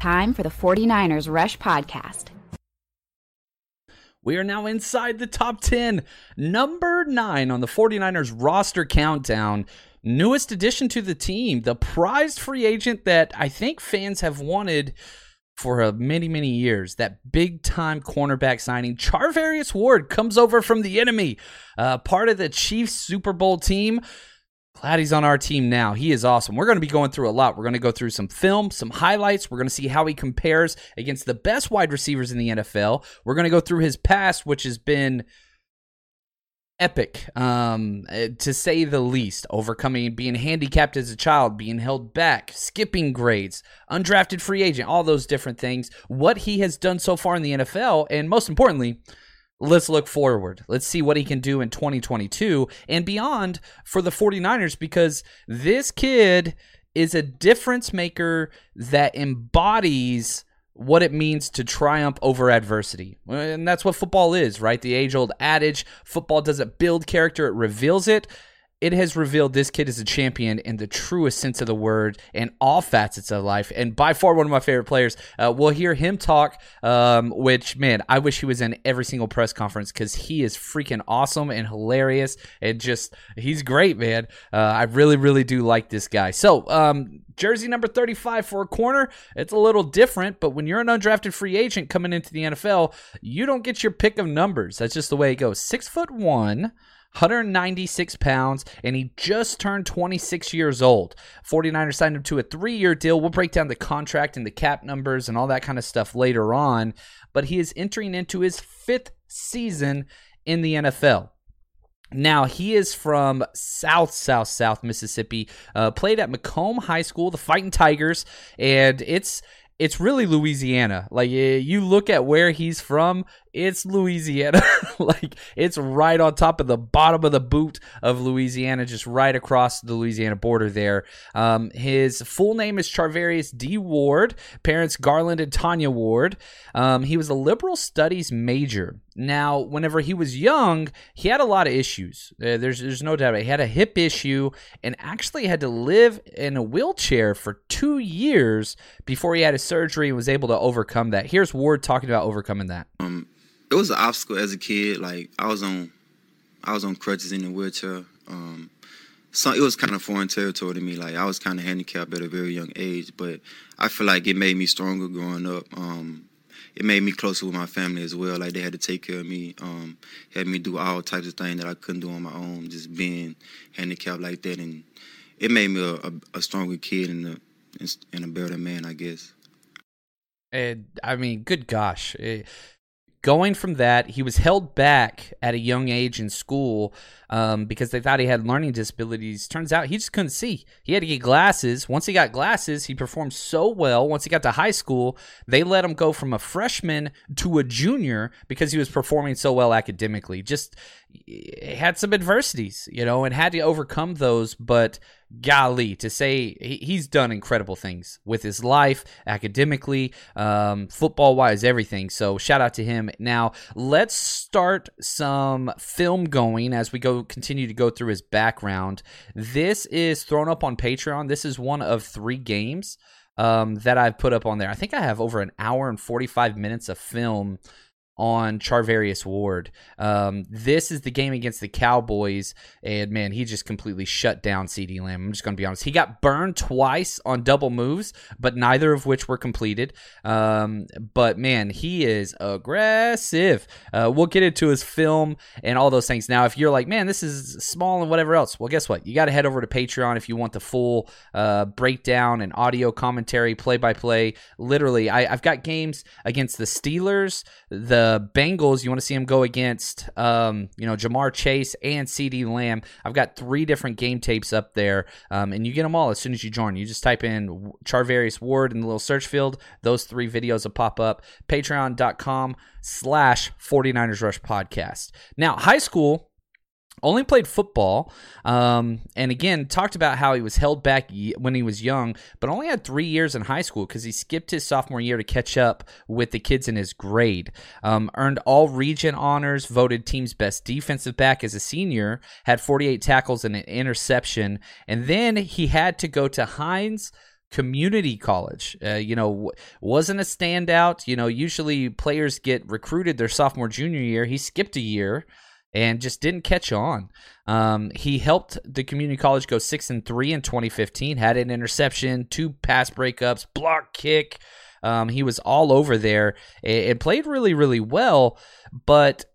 Time for the 49ers Rush Podcast. We are now inside the top 10. Number nine on the 49ers roster countdown. Newest addition to the team, the prized free agent that I think fans have wanted for uh, many, many years. That big time cornerback signing. Charvarius Ward comes over from the enemy, uh, part of the Chiefs Super Bowl team. Glad he's on our team now. He is awesome. We're going to be going through a lot. We're going to go through some film, some highlights. We're going to see how he compares against the best wide receivers in the NFL. We're going to go through his past, which has been epic, um, eh, to say the least. Overcoming being handicapped as a child, being held back, skipping grades, undrafted free agent, all those different things. What he has done so far in the NFL, and most importantly, let's look forward. Let's see what he can do in 2022 and beyond for the 49ers because this kid is a difference maker that embodies what it means to triumph over adversity. And that's what football is, right? The age old adage football doesn't build character, it reveals it it has revealed this kid is a champion in the truest sense of the word in all facets of life and by far one of my favorite players. Uh, we'll hear him talk um, which man i wish he was in every single press conference because he is freaking awesome and hilarious and just he's great man. Uh, i really really do like this guy. So um, jersey number 35 for a corner it's a little different but when you're an undrafted free agent coming into the nfl you don't get your pick of numbers. That's just the way it goes. Six foot one 196 pounds, and he just turned 26 years old. 49ers signed him to a three year deal. We'll break down the contract and the cap numbers and all that kind of stuff later on, but he is entering into his fifth season in the NFL. Now he is from South South South Mississippi. Uh, played at Macomb High School, the Fighting Tigers, and it's it's really Louisiana. Like you look at where he's from, it's Louisiana. like it's right on top of the bottom of the boot of Louisiana, just right across the Louisiana border there. Um, his full name is Charvarius D. Ward. Parents Garland and Tanya Ward. Um, he was a liberal studies major. Now, whenever he was young, he had a lot of issues. Uh, there's there's no doubt. He had a hip issue and actually had to live in a wheelchair for two years before he had a surgery and was able to overcome that. Here's Ward talking about overcoming that. Um, it was an obstacle as a kid. Like I was on, I was on crutches in a wheelchair. Um, so it was kind of foreign territory to me. Like I was kind of handicapped at a very young age, but I feel like it made me stronger growing up. Um, it made me closer with my family as well. Like they had to take care of me, um, had me do all types of things that I couldn't do on my own. Just being handicapped like that, and it made me a, a, a stronger kid and a and a better man, I guess. And I mean, good gosh. It, going from that, he was held back at a young age in school um, because they thought he had learning disabilities. Turns out he just couldn't see. He had to get glasses. Once he got glasses, he performed so well. Once he got to high school, they let him go from a freshman to a junior because he was performing so well academically. Just had some adversities, you know, and had to overcome those. But golly, to say he's done incredible things with his life, academically, um, football wise, everything. So shout out to him. Now let's start some film going as we go continue to go through his background. This is thrown up on Patreon. This is one of three games um, that I've put up on there. I think I have over an hour and forty five minutes of film on Charvarius Ward. Um, this is the game against the Cowboys, and man, he just completely shut down CeeDee Lamb. I'm just going to be honest. He got burned twice on double moves, but neither of which were completed. Um, but man, he is aggressive. Uh, we'll get into his film and all those things. Now, if you're like, man, this is small and whatever else, well, guess what? You got to head over to Patreon if you want the full uh, breakdown and audio commentary, play by play. Literally, I, I've got games against the Steelers, the Bengals. You want to see them go against, um, you know, Ja'Marr Chase and CeeDee Lamb. I've got three different game tapes up there, um, and you get them all as soon as you join. You just type in Charvarius Ward in the little search field. Those three videos will pop up. Patreon.com slash 49ers Rush Podcast. Now, high school only played football um, and again talked about how he was held back when he was young but only had three years in high school because he skipped his sophomore year to catch up with the kids in his grade um, earned all region honors voted team's best defensive back as a senior had 48 tackles and an interception and then he had to go to Hinds community college. Uh, you know, wasn't a standout. You know, usually players get recruited their sophomore, junior year. He skipped a year and just didn't catch on. Um, he helped the community college go six and three in 2015. Had an interception, two pass breakups, block kick. Um, he was all over there and, and played really, really well. But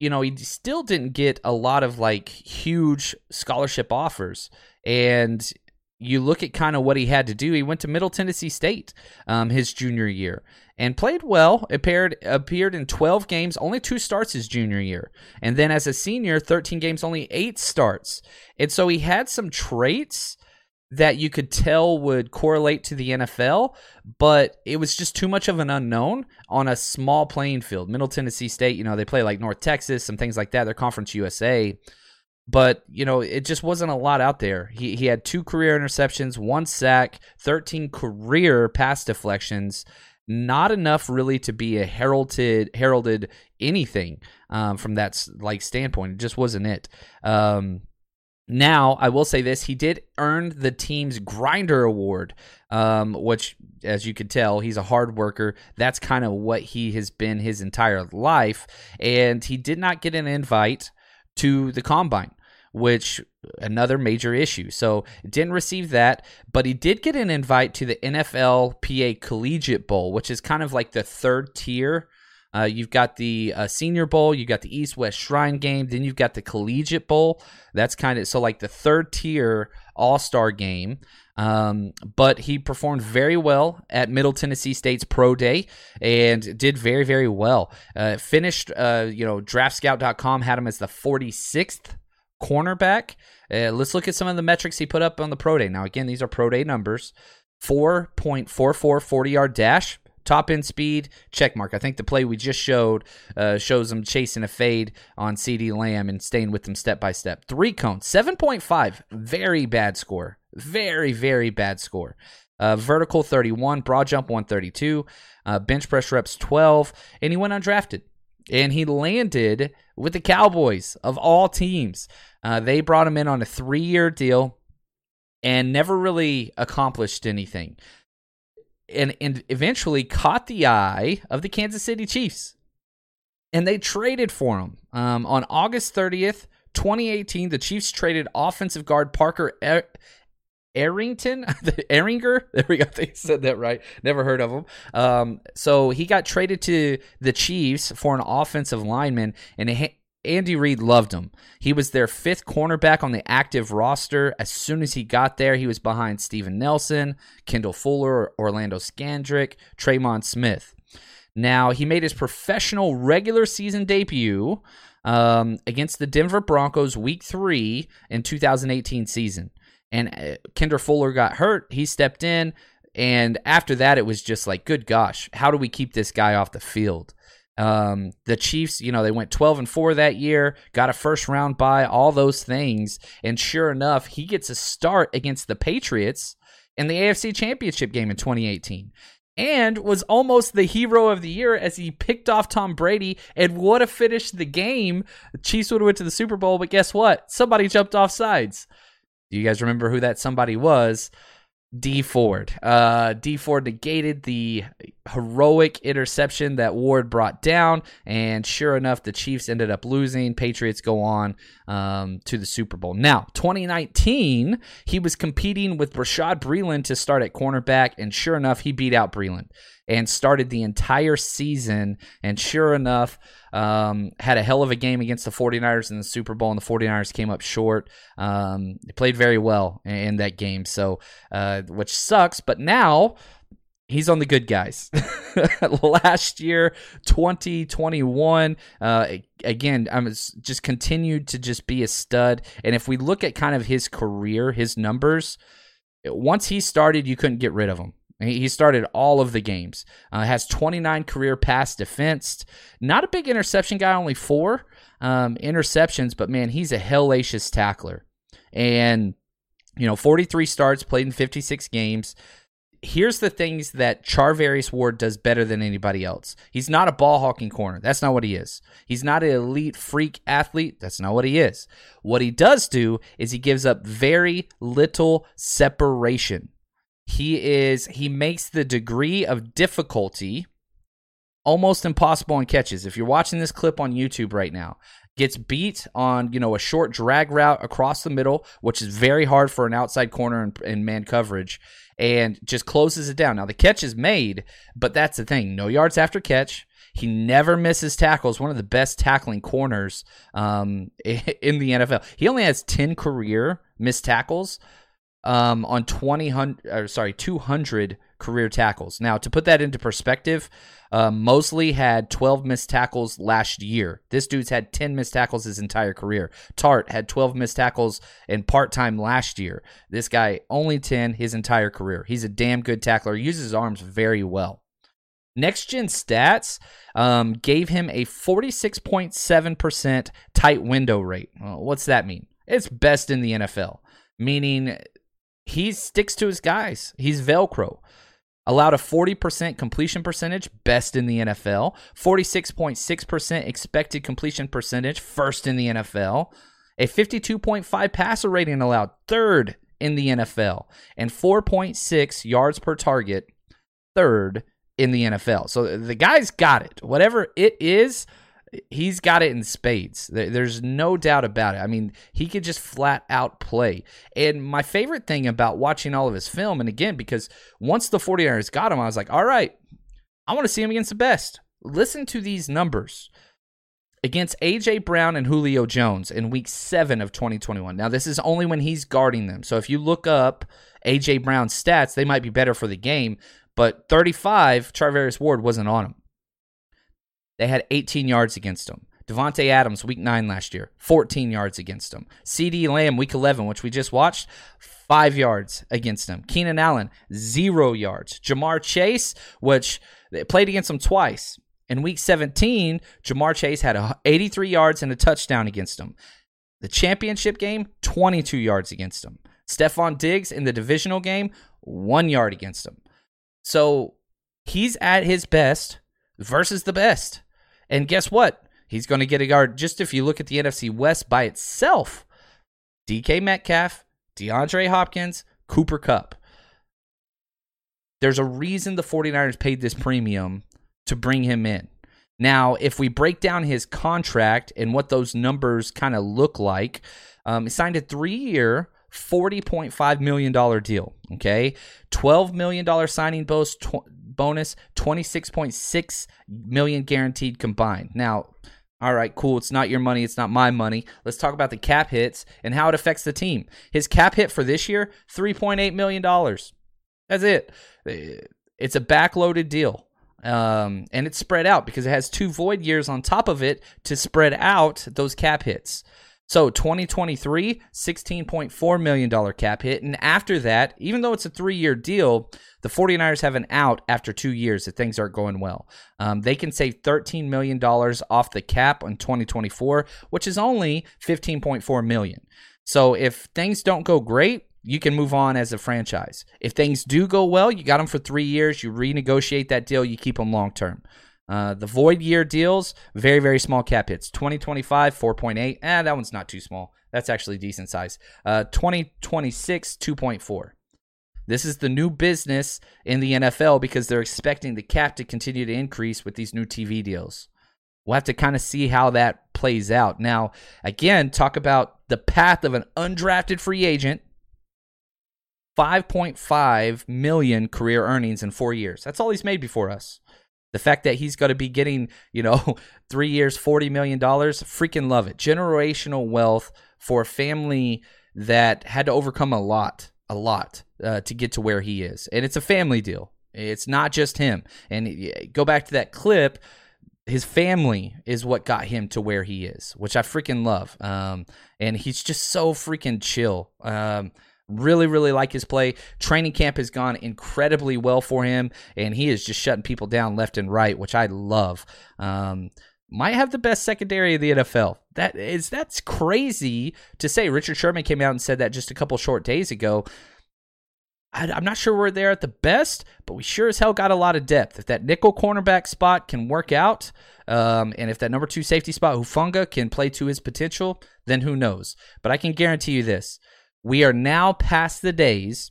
you know, he still didn't get a lot of like huge scholarship offers. And you look at kind of what he had to do. He went to Middle Tennessee State um, his junior year and played well. Appeared appeared in 12 games, only two starts his junior year, and then as a senior, 13 games, only eight starts. And so he had some traits that you could tell would correlate to the NFL, but it was just too much of an unknown on a small playing field. Middle Tennessee State, you know, they play like North Texas, some things like that. They're Conference USA but you know it just wasn't a lot out there. He he had two career interceptions, one sack, 13 career pass deflections. Not enough really to be a heralded heralded anything um, from that like standpoint. It just wasn't it. Um, now, I will say this: he did earn the team's grinder award, um, which, as you could tell, he's a hard worker. That's kind of what he has been his entire life, and he did not get an invite to the combine which another major issue. So didn't receive that, but he did get an invite to the NFLPA Collegiate Bowl, which is kind of like the third tier. Uh, you've got the uh, Senior Bowl, you've got the East West Shrine Game, then you've got the Collegiate Bowl. That's kind of so like the third tier All Star game. Um, but he performed very well at Middle Tennessee State's Pro Day and did very, very well. Uh, finished, uh, you know, DraftScout.com had him as the 46th cornerback. Uh, let's look at some of the metrics he put up on the pro day. Now, again, these are pro day numbers 4.44 40 yard dash, top end speed, check mark. I think the play we just showed uh, shows him chasing a fade on CeeDee Lamb and staying with him step by step. Three cone, 7.5, very bad score. Very, very bad score. Uh, vertical 31, broad jump 132, uh, bench press reps 12, and he went undrafted. And he landed with the Cowboys of all teams. Uh, they brought him in on a three year deal and never really accomplished anything. And, and eventually caught the eye of the Kansas City Chiefs. And they traded for him. Um, on August 30th, 2018, the Chiefs traded offensive guard Parker er- Arrington, Ehinger. There we go. I said that right. Never heard of him. Um, so he got traded to the Chiefs for an offensive lineman, and Andy Reid loved him. He was their fifth cornerback on the active roster. As soon as he got there, he was behind Steven Nelson, Kendall Fuller, Orlando Scandrick, Tremon Smith. Now, he made his professional regular season debut um, against the Denver Broncos week three in 2018 season. And uh, Kendall Fuller got hurt. He stepped in. And after that, it was just like, good gosh, how do we keep this guy off the field? Um, the Chiefs, you know, they went 12 and 4 that year, got a first round bye, all those things. And sure enough, he gets a start against the Patriots in the AFC Championship game in 2018 and was almost the hero of the year as he picked off Tom Brady and would have finished the game. The Chiefs would have went to the Super Bowl, but guess what? Somebody jumped off sides. Do you guys remember who that somebody was? Dee Ford. Uh, Dee Ford negated the heroic interception that Ward brought down, and sure enough, the Chiefs ended up losing. Patriots go on um, to the Super Bowl. Now, 2019, he was competing with Bashaud Breeland to start at cornerback, and sure enough, he beat out Breeland and started the entire season. And sure enough, um, had a hell of a game against the 49ers in the Super Bowl, and the 49ers came up short. Um, they played very well in, in that game, so uh, which sucks. But now he's on the good guys. Last year, 2021, uh, again, I'm just continued to just be a stud. And if we look at kind of his career, his numbers, once he started, you couldn't get rid of him. He started all of the games. Uh, has 29 career pass defense. Not a big interception guy, only four um, interceptions, but man, he's a hellacious tackler. And, you know, 43 starts, played in 56 games here's the things that Charvarius Ward does better than anybody else. He's not a ball hawking corner. That's not what he is. He's not an elite freak athlete. That's not what he is. What he does do is he gives up very little separation. He is he makes the degree of difficulty almost impossible in catches. If you're watching this clip on YouTube right now, gets beat on you know a short drag route across the middle, which is very hard for an outside corner in man coverage, and just closes it down. Now the catch is made, but that's the thing: no yards after catch. He never misses tackles. One of the best tackling corners um, in the NFL. He only has ten career missed tackles um, on twenty hundred. Or sorry, two hundred career tackles. Now to put that into perspective, uh, Moseley had 12 missed tackles last year. This dude's had 10 missed tackles his entire career. Tartt had 12 missed tackles in part time last year. This guy only 10 his entire career. He's a damn good tackler. He uses his arms very well. Next gen stats um, gave him a 46.7% tight window rate. Well, what's that mean? It's best in the NFL, meaning he sticks to his guys. He's Velcro allowed a 40% completion percentage, best in the NFL, 46.6% expected completion percentage, first in the NFL, a 52.5 passer rating allowed, third in the NFL, and 4.6 yards per target, third in the NFL. So the guy's got it. Whatever it is, he's got it in spades. There's no doubt about it. I mean, he could just flat out play. And my favorite thing about watching all of his film, and again, because once the 49ers got him, I was like, all right, I want to see him against the best. Listen to these numbers against AJ Brown and Julio Jones in week seven of 2021. Now, this is only when he's guarding them. So if you look up AJ Brown's stats, they might be better for the game. But 35, Charvarius Ward wasn't on him. They had 18 yards against him. Davante Adams, week nine last year, 14 yards against him. CeeDee Lamb, week 11, which we just watched, five yards against him. Keenan Allen, zero yards. Ja'Marr Chase, which they played against him twice. In week 17, Ja'Marr Chase had 83 yards and a touchdown against him. The championship game, 22 yards against him. Stefon Diggs in the divisional game, one yard against him. So he's at his best versus the best. And guess what? He's going to get a guard. Just if you look at the NFC West by itself, DK Metcalf, DeAndre Hopkins, Cooper Kupp. There's a reason the 49ers paid this premium to bring him in. Now, if we break down his contract and what those numbers kind of look like, um, he signed a three year, $40.5 million deal. Okay. $12 million signing bonus, bonus, 26.6 million guaranteed combined. Now, all right, cool. It's not your money. It's not my money. Let's talk about the cap hits and how it affects the team. His cap hit for this year, $3.8 million. That's it. It's a backloaded deal. Um, and it's spread out because it has two void years on top of it to spread out those cap hits. So 2023, $16.4 million cap hit. And after that, even though it's a three year deal, the 49ers have an out after two years if things aren't going well. Um, they can save $13 million off the cap in 2024, which is only 15.4 million. So if things don't go great, you can move on as a franchise. If things do go well, you got them for three years, you renegotiate that deal, you keep them long term. Uh, the void year deals, very, very small cap hits. 2025, 4.8. Eh, that one's not too small. That's actually decent size. Uh, 2026, 2.4. This is the new business in the NFL because they're expecting the cap to continue to increase with these new TV deals. We'll have to kind of see how that plays out. Now, again, talk about the path of an undrafted free agent 5.5 million career earnings in 4 years. That's all he's made before us. The fact that he's going to be getting, you know, 3 years 40 million dollars, freaking love it. Generational wealth for a family that had to overcome a lot, a lot uh, to get to where he is. And it's a family deal. It's not just him. And go back to that clip his family is what got him to where he is, which I freaking love. Um, and he's just so freaking chill. Um, really, really like his play. Training camp has gone incredibly well for him, and he is just shutting people down left and right, which I love. Um, might have the best secondary of the NFL. That is that's crazy to say. Richard Sherman came out and said that just a couple short days ago. I, am not sure we're there at the best, but we sure as hell got a lot of depth. If that nickel cornerback spot can work out, um, and if that number two safety spot, Hufanga, can play to his potential, then who knows? But I can guarantee you this we are now past the days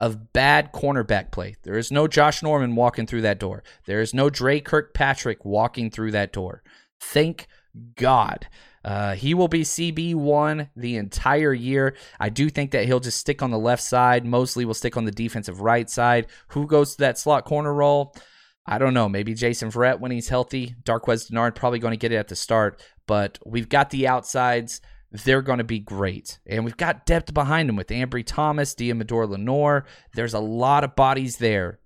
of bad cornerback play. There is no Josh Norman walking through that door, there is no Dre Kirkpatrick walking through that door. Thank God. Uh, he will be CB1 the entire year. I do think that he'll just stick on the left side. Moseley will stick on the defensive right side. Who goes to that slot corner role? I don't know. Maybe Jason Verrett when he's healthy. Darqueze Dennard probably going to get it at the start, but we've got the outsides. They're going to be great. And we've got depth behind them with Ambry Thomas, Deommodore Lenoir. There's a lot of bodies there.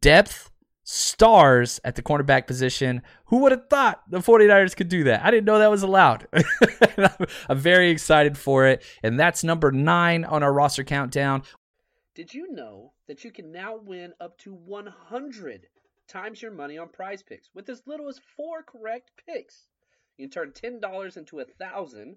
Depth stars at the cornerback position. Who would have thought the 49ers could do that? I didn't know that was allowed. I'm very excited for it. And that's number nine on our roster countdown. Did you know that you can now win up to 100 times your money on prize picks with as little as four correct picks? You can turn $10 into a thousand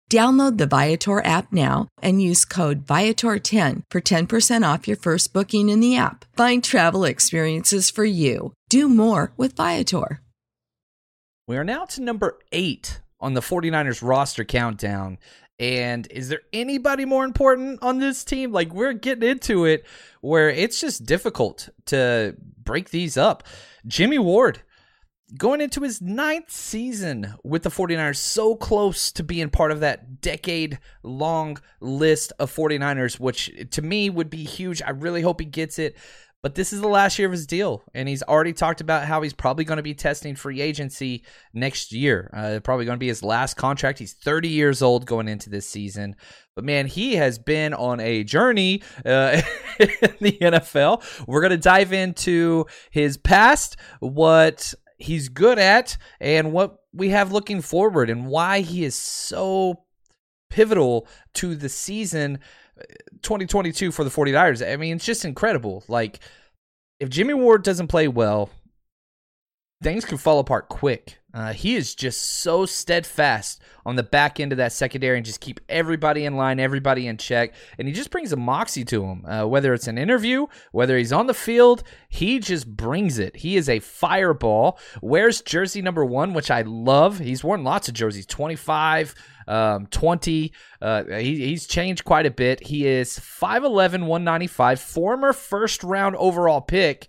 Download the Viator app now and use code Viator10 for 10% off your first booking in the app. Find travel experiences for you. Do more with Viator. We are now to number eight on the 49ers roster countdown. And is there anybody more important on this team? Like, we're getting into it where it's just difficult to break these up. Jimmy Ward going into his ninth season with the 49ers, so close to being part of that decade long list of 49ers, which to me would be huge. I really hope he gets it. But this is the last year of his deal, and he's already talked about how he's probably going to be testing free agency next year. Uh, probably going to be his last contract. He's 30 years old going into this season. But man, he has been on a journey uh, in the NFL. We're going to dive into his past, what he's good at and what we have looking forward and why he is so pivotal to the season uh, 2022 for the 49ers. I mean, it's just incredible. Like if Jimmy Ward doesn't play well, things can fall apart quick. Uh, he is just so steadfast on the back end of that secondary and just keep everybody in line, everybody in check. And he just brings a moxie to him. Uh, whether it's an interview, whether he's on the field, he just brings it. He is a fireball. Wears jersey number one, which I love. He's worn lots of jerseys 25, um, 20. Uh, he, he's changed quite a bit. He is 5'11, 195, former first round overall pick.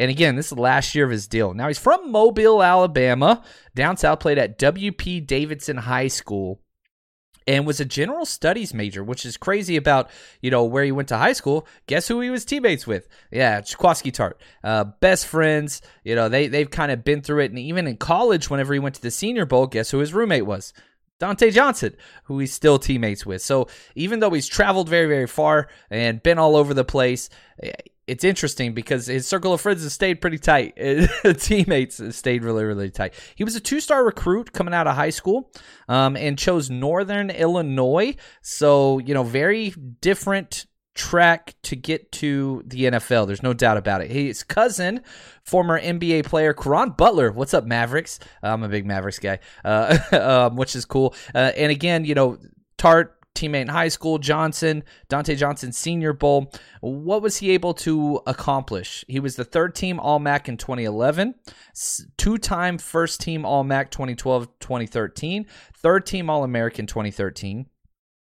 And again, this is the last year of his deal. Now he's from Mobile, Alabama. Down south, played at W.P. Davidson High School and was a general studies major, which is crazy about, you know, where he went to high school. Guess who he was teammates with? Yeah, Jaquiski Tartt. Uh, best friends. You know, they, they've kind of been through it. And even in college, whenever he went to the Senior Bowl, guess who his roommate was? Dontae Johnson, who he's still teammates with. So even though he's traveled very, very far and been all over the place, it's interesting because his circle of friends has stayed pretty tight. Teammates stayed really, really tight. He was a two star recruit coming out of high school um, and chose Northern Illinois. So, you know, very different track to get to the NFL. There's no doubt about it. His cousin, former NBA player Caron Butler. What's up, Mavericks? I'm a big Mavericks guy, uh, um, which is cool. Uh, and again, you know, Tartt teammate in high school, Johnson, Dontae Johnson Senior Bowl. What was he able to accomplish? He was the third team All MAC in 2011, two time first team All MAC 2012 2013, third team All American 2013.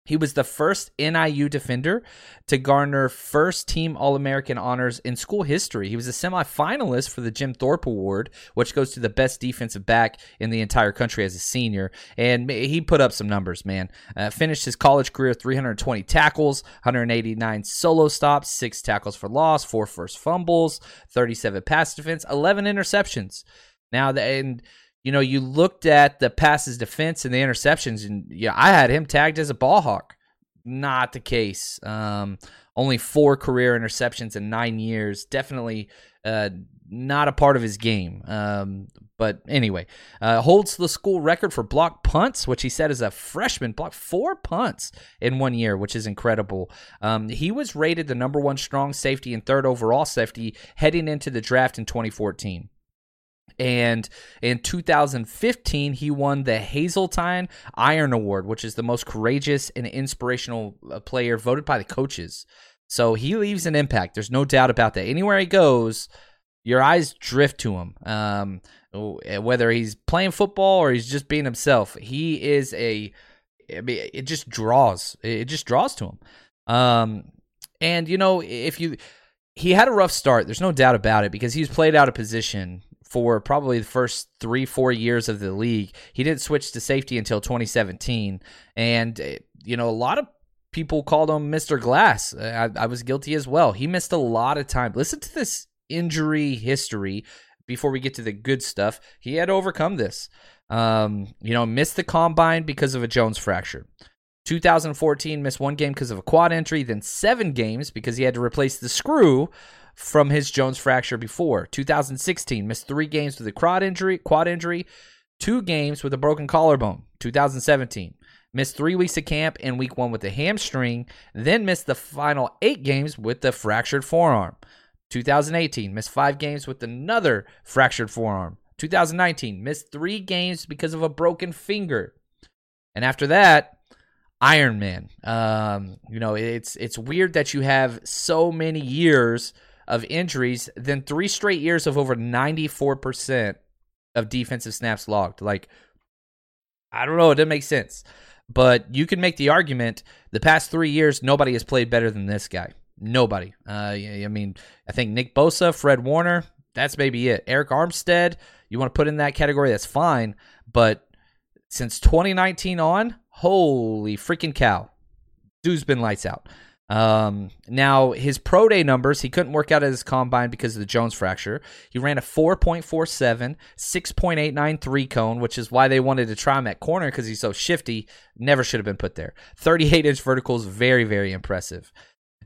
He was the first NIU defender to garner first team All American honors in school history. He was a semifinalist for the Jim Thorpe Award, which goes to the best defensive back in the entire country as a senior. And he put up some numbers, man. Uh, finished his college career 320 tackles, 189 solo stops, six tackles for loss, four first fumbles, 37 pass defense, 11 interceptions. Now, the, and you know, you looked at the passes defense and the interceptions, and yeah, I had him tagged as a ball hawk. Not the case. Um, only four career interceptions in nine years. Definitely uh, not a part of his game. Um, but anyway, uh, holds the school record for block punts, which he said as a freshman blocked four punts in one year, which is incredible. Um, he was rated the number one strong safety and third overall safety heading into the draft in 2014. And in 2015, he won the Hazeltine Iron Award, which is the most courageous and inspirational uh, player voted by the coaches. So he leaves an impact. There's no doubt about that. Anywhere he goes, your eyes drift to him. Um, eh, whether he's playing football or he's just being himself, he is a. It just draws. It just draws to him. Um, and you know, if you, he had a rough start. There's no doubt about it because he's played out of position for probably the first three, four years of the league. He didn't switch to safety until 2017. And, eh, you know, a lot of people called him Mr. Glass. I, I was guilty as well. He missed a lot of time. Listen to this injury history before we get to the good stuff. He had overcome this. Um, you know, missed the combine because of a Jones fracture. 2014 missed one game because of a quad injury, then seven games because he had to replace the screw from his Jones fracture before. 2016 missed three games with a quad injury, quad injury, two games with a broken collarbone. 2017 missed three weeks of camp in week one with a hamstring, then missed the final eight games with the fractured forearm. 2018 missed five games with another fractured forearm. 2019 missed three games because of a broken finger. And after that, Iron Man. Um, you know, it's it's weird that you have so many years of injuries, then three straight years of over 94% of defensive snaps logged. Like, I don't know, it doesn't make sense. But you can make the argument the past three years, nobody has played better than this guy. Nobody. Uh, I mean, I think Nick Bosa, Fred Warner, that's maybe it. Arik Armstead, you want to put in that category, that's fine. But since 2019 on, holy freaking cow. Dude's been lights out. Um, now his pro day numbers, he couldn't work out at his combine because of the Jones fracture. He ran a 4.47, 6.893 cone, which is why they wanted to try him at corner because he's so shifty. Never should have been put there. 38 inch verticals, very, very impressive.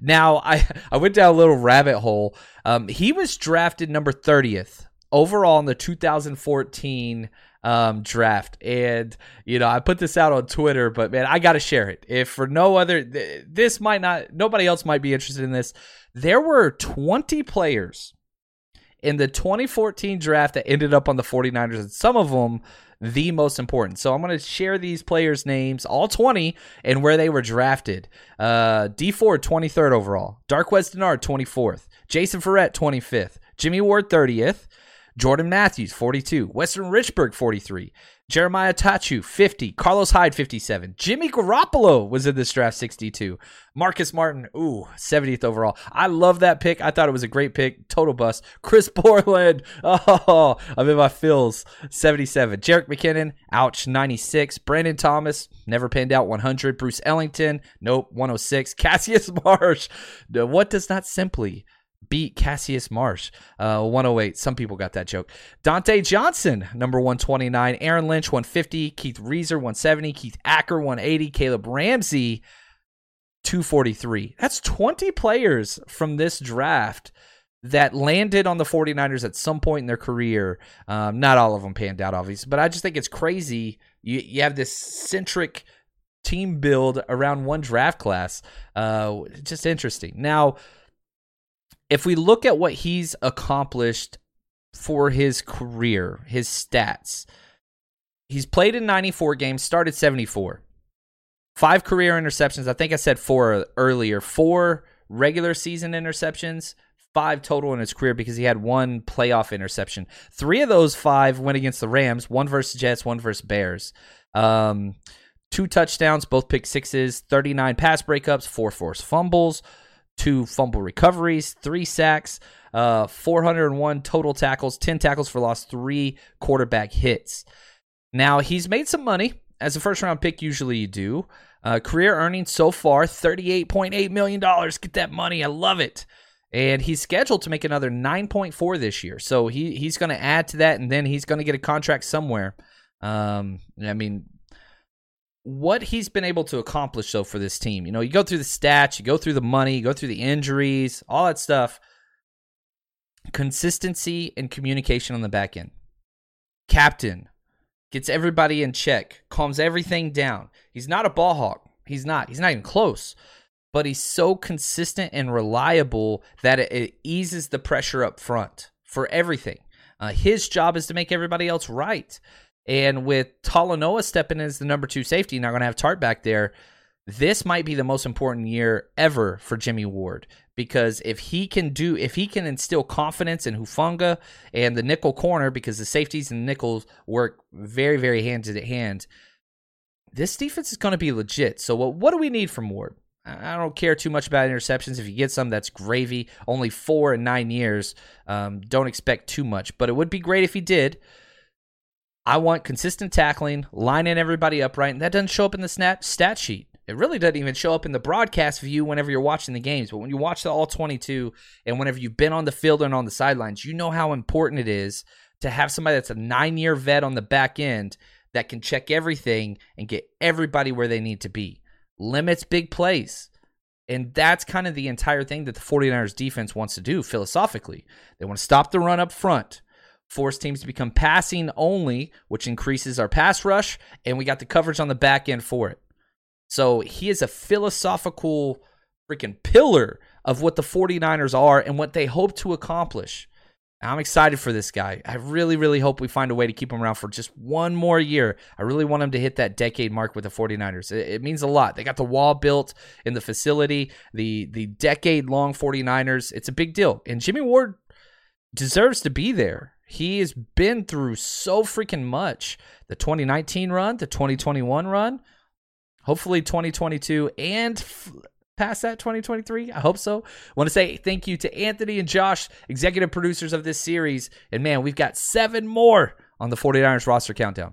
Now I, I went down a little rabbit hole. Um, he was drafted number 30th overall in the 2014 um, draft. And, you know, I put this out on Twitter, but man, I got to share it. If for no other, this might not, nobody else might be interested in this. There were 20 players in the 2014 draft that ended up on the 49ers, and some of them the most important. So I'm going to share these players' names, all 20, and where they were drafted. Uh, Dee Ford, 23rd overall. Darqueze Dennard, 24th. Jason Verrett, 25th. Jimmy Ward, 30th. Jordan Matthews, 42. Weston Richburg, 43. Jeremiah Attaochu, 50. Carlos Hyde, 57. Jimmy Garoppolo was in this draft, 62. Marcus Martin, ooh, 70th overall. I love that pick. I thought it was a great pick. Total bust. Chris Borland, oh, I'm in my fills, 77. Jerick McKinnon, ouch, 96. Brandon Thomas, never panned out, 100. Bruce Ellington, nope, 106. Cassius Marsh, what does not simply beat Cassius Marsh, uh, 108. Some people got that joke. Dontae Johnson, number 129. Aaron Lynch, 150. Keith Reaser, 170. Keith Acker, 180. Kaleb Ramsey, 243. That's 20 players from this draft that landed on the 49ers at some point in their career. Um, not all of them panned out, obviously, but I just think it's crazy. You, you have this centric team build around one draft class. Uh, just interesting. Now, if we look at what he's accomplished for his career, his stats, he's played in 94 games, started 74. Five career interceptions. I think I said four earlier. Four regular season interceptions, five total in his career because he had one playoff interception. Three of those five went against the Rams, one versus Jets, one versus Bears. Um, two touchdowns, both pick sixes, 39 pass breakups, four forced fumbles, two fumble recoveries, three sacks, uh, 401 total tackles, 10 tackles for loss, three quarterback hits. Now, he's made some money, as a first round pick, usually you do. Uh, career earnings so far $38.8 million. Get that money. I love it. And he's scheduled to make another 9.4 this year. So he, he's going to add to that, and then he's going to get a contract somewhere. Um, I mean, what he's been able to accomplish though for this team. You know, you go through the stats, you go through the money, you go through the injuries, all that stuff. Consistency and communication on the back end. Captain gets everybody in check, calms everything down. He's not a ball hawk. He's not. He's not even close. But he's so consistent and reliable that it, it eases the pressure up front for everything. Uh, his job is to make everybody else right. And with Talanoa stepping in as the number two safety, not going to have Tartt back there, this might be the most important year ever for Jimmy Ward because if he can do, if he can instill confidence in Hufanga and the nickel corner, because the safeties and nickels work very, very hand in hand, this defense is going to be legit. So, what, what do we need from Ward? I don't care too much about interceptions. If you get some, that's gravy. Only four in nine years. Um, don't expect too much, but it would be great if he did. I want consistent tackling, lining everybody up right, and that doesn't show up in the snap stat sheet. It really doesn't even show up in the broadcast view whenever you're watching the games. But when you watch the all 22 and whenever you've been on the field and on the sidelines, you know how important it is to have somebody that's a nine year vet on the back end that can check everything and get everybody where they need to be. Limits big plays. And that's kind of the entire thing that the 49ers defense wants to do philosophically. They want to stop the run up front force teams to become passing only, which increases our pass rush, and we got the coverage on the back end for it. So he is a philosophical freaking pillar of what the 49ers are and what they hope to accomplish. I'm excited for this guy. I really, really hope we find a way to keep him around for just one more year. I really want him to hit that decade mark with the 49ers. It, it means a lot. They got the wall built in the facility, the the decade long 49ers. It's a big deal. And Jimmy Ward deserves to be there. He has been through so freaking much. The 2019 run, the 2021 run, hopefully 2022 and f- past that 2023. I hope so. Want to say thank you to Anthony and Josh, executive producers of this series. And man, we've got seven more on the 49ers roster countdown.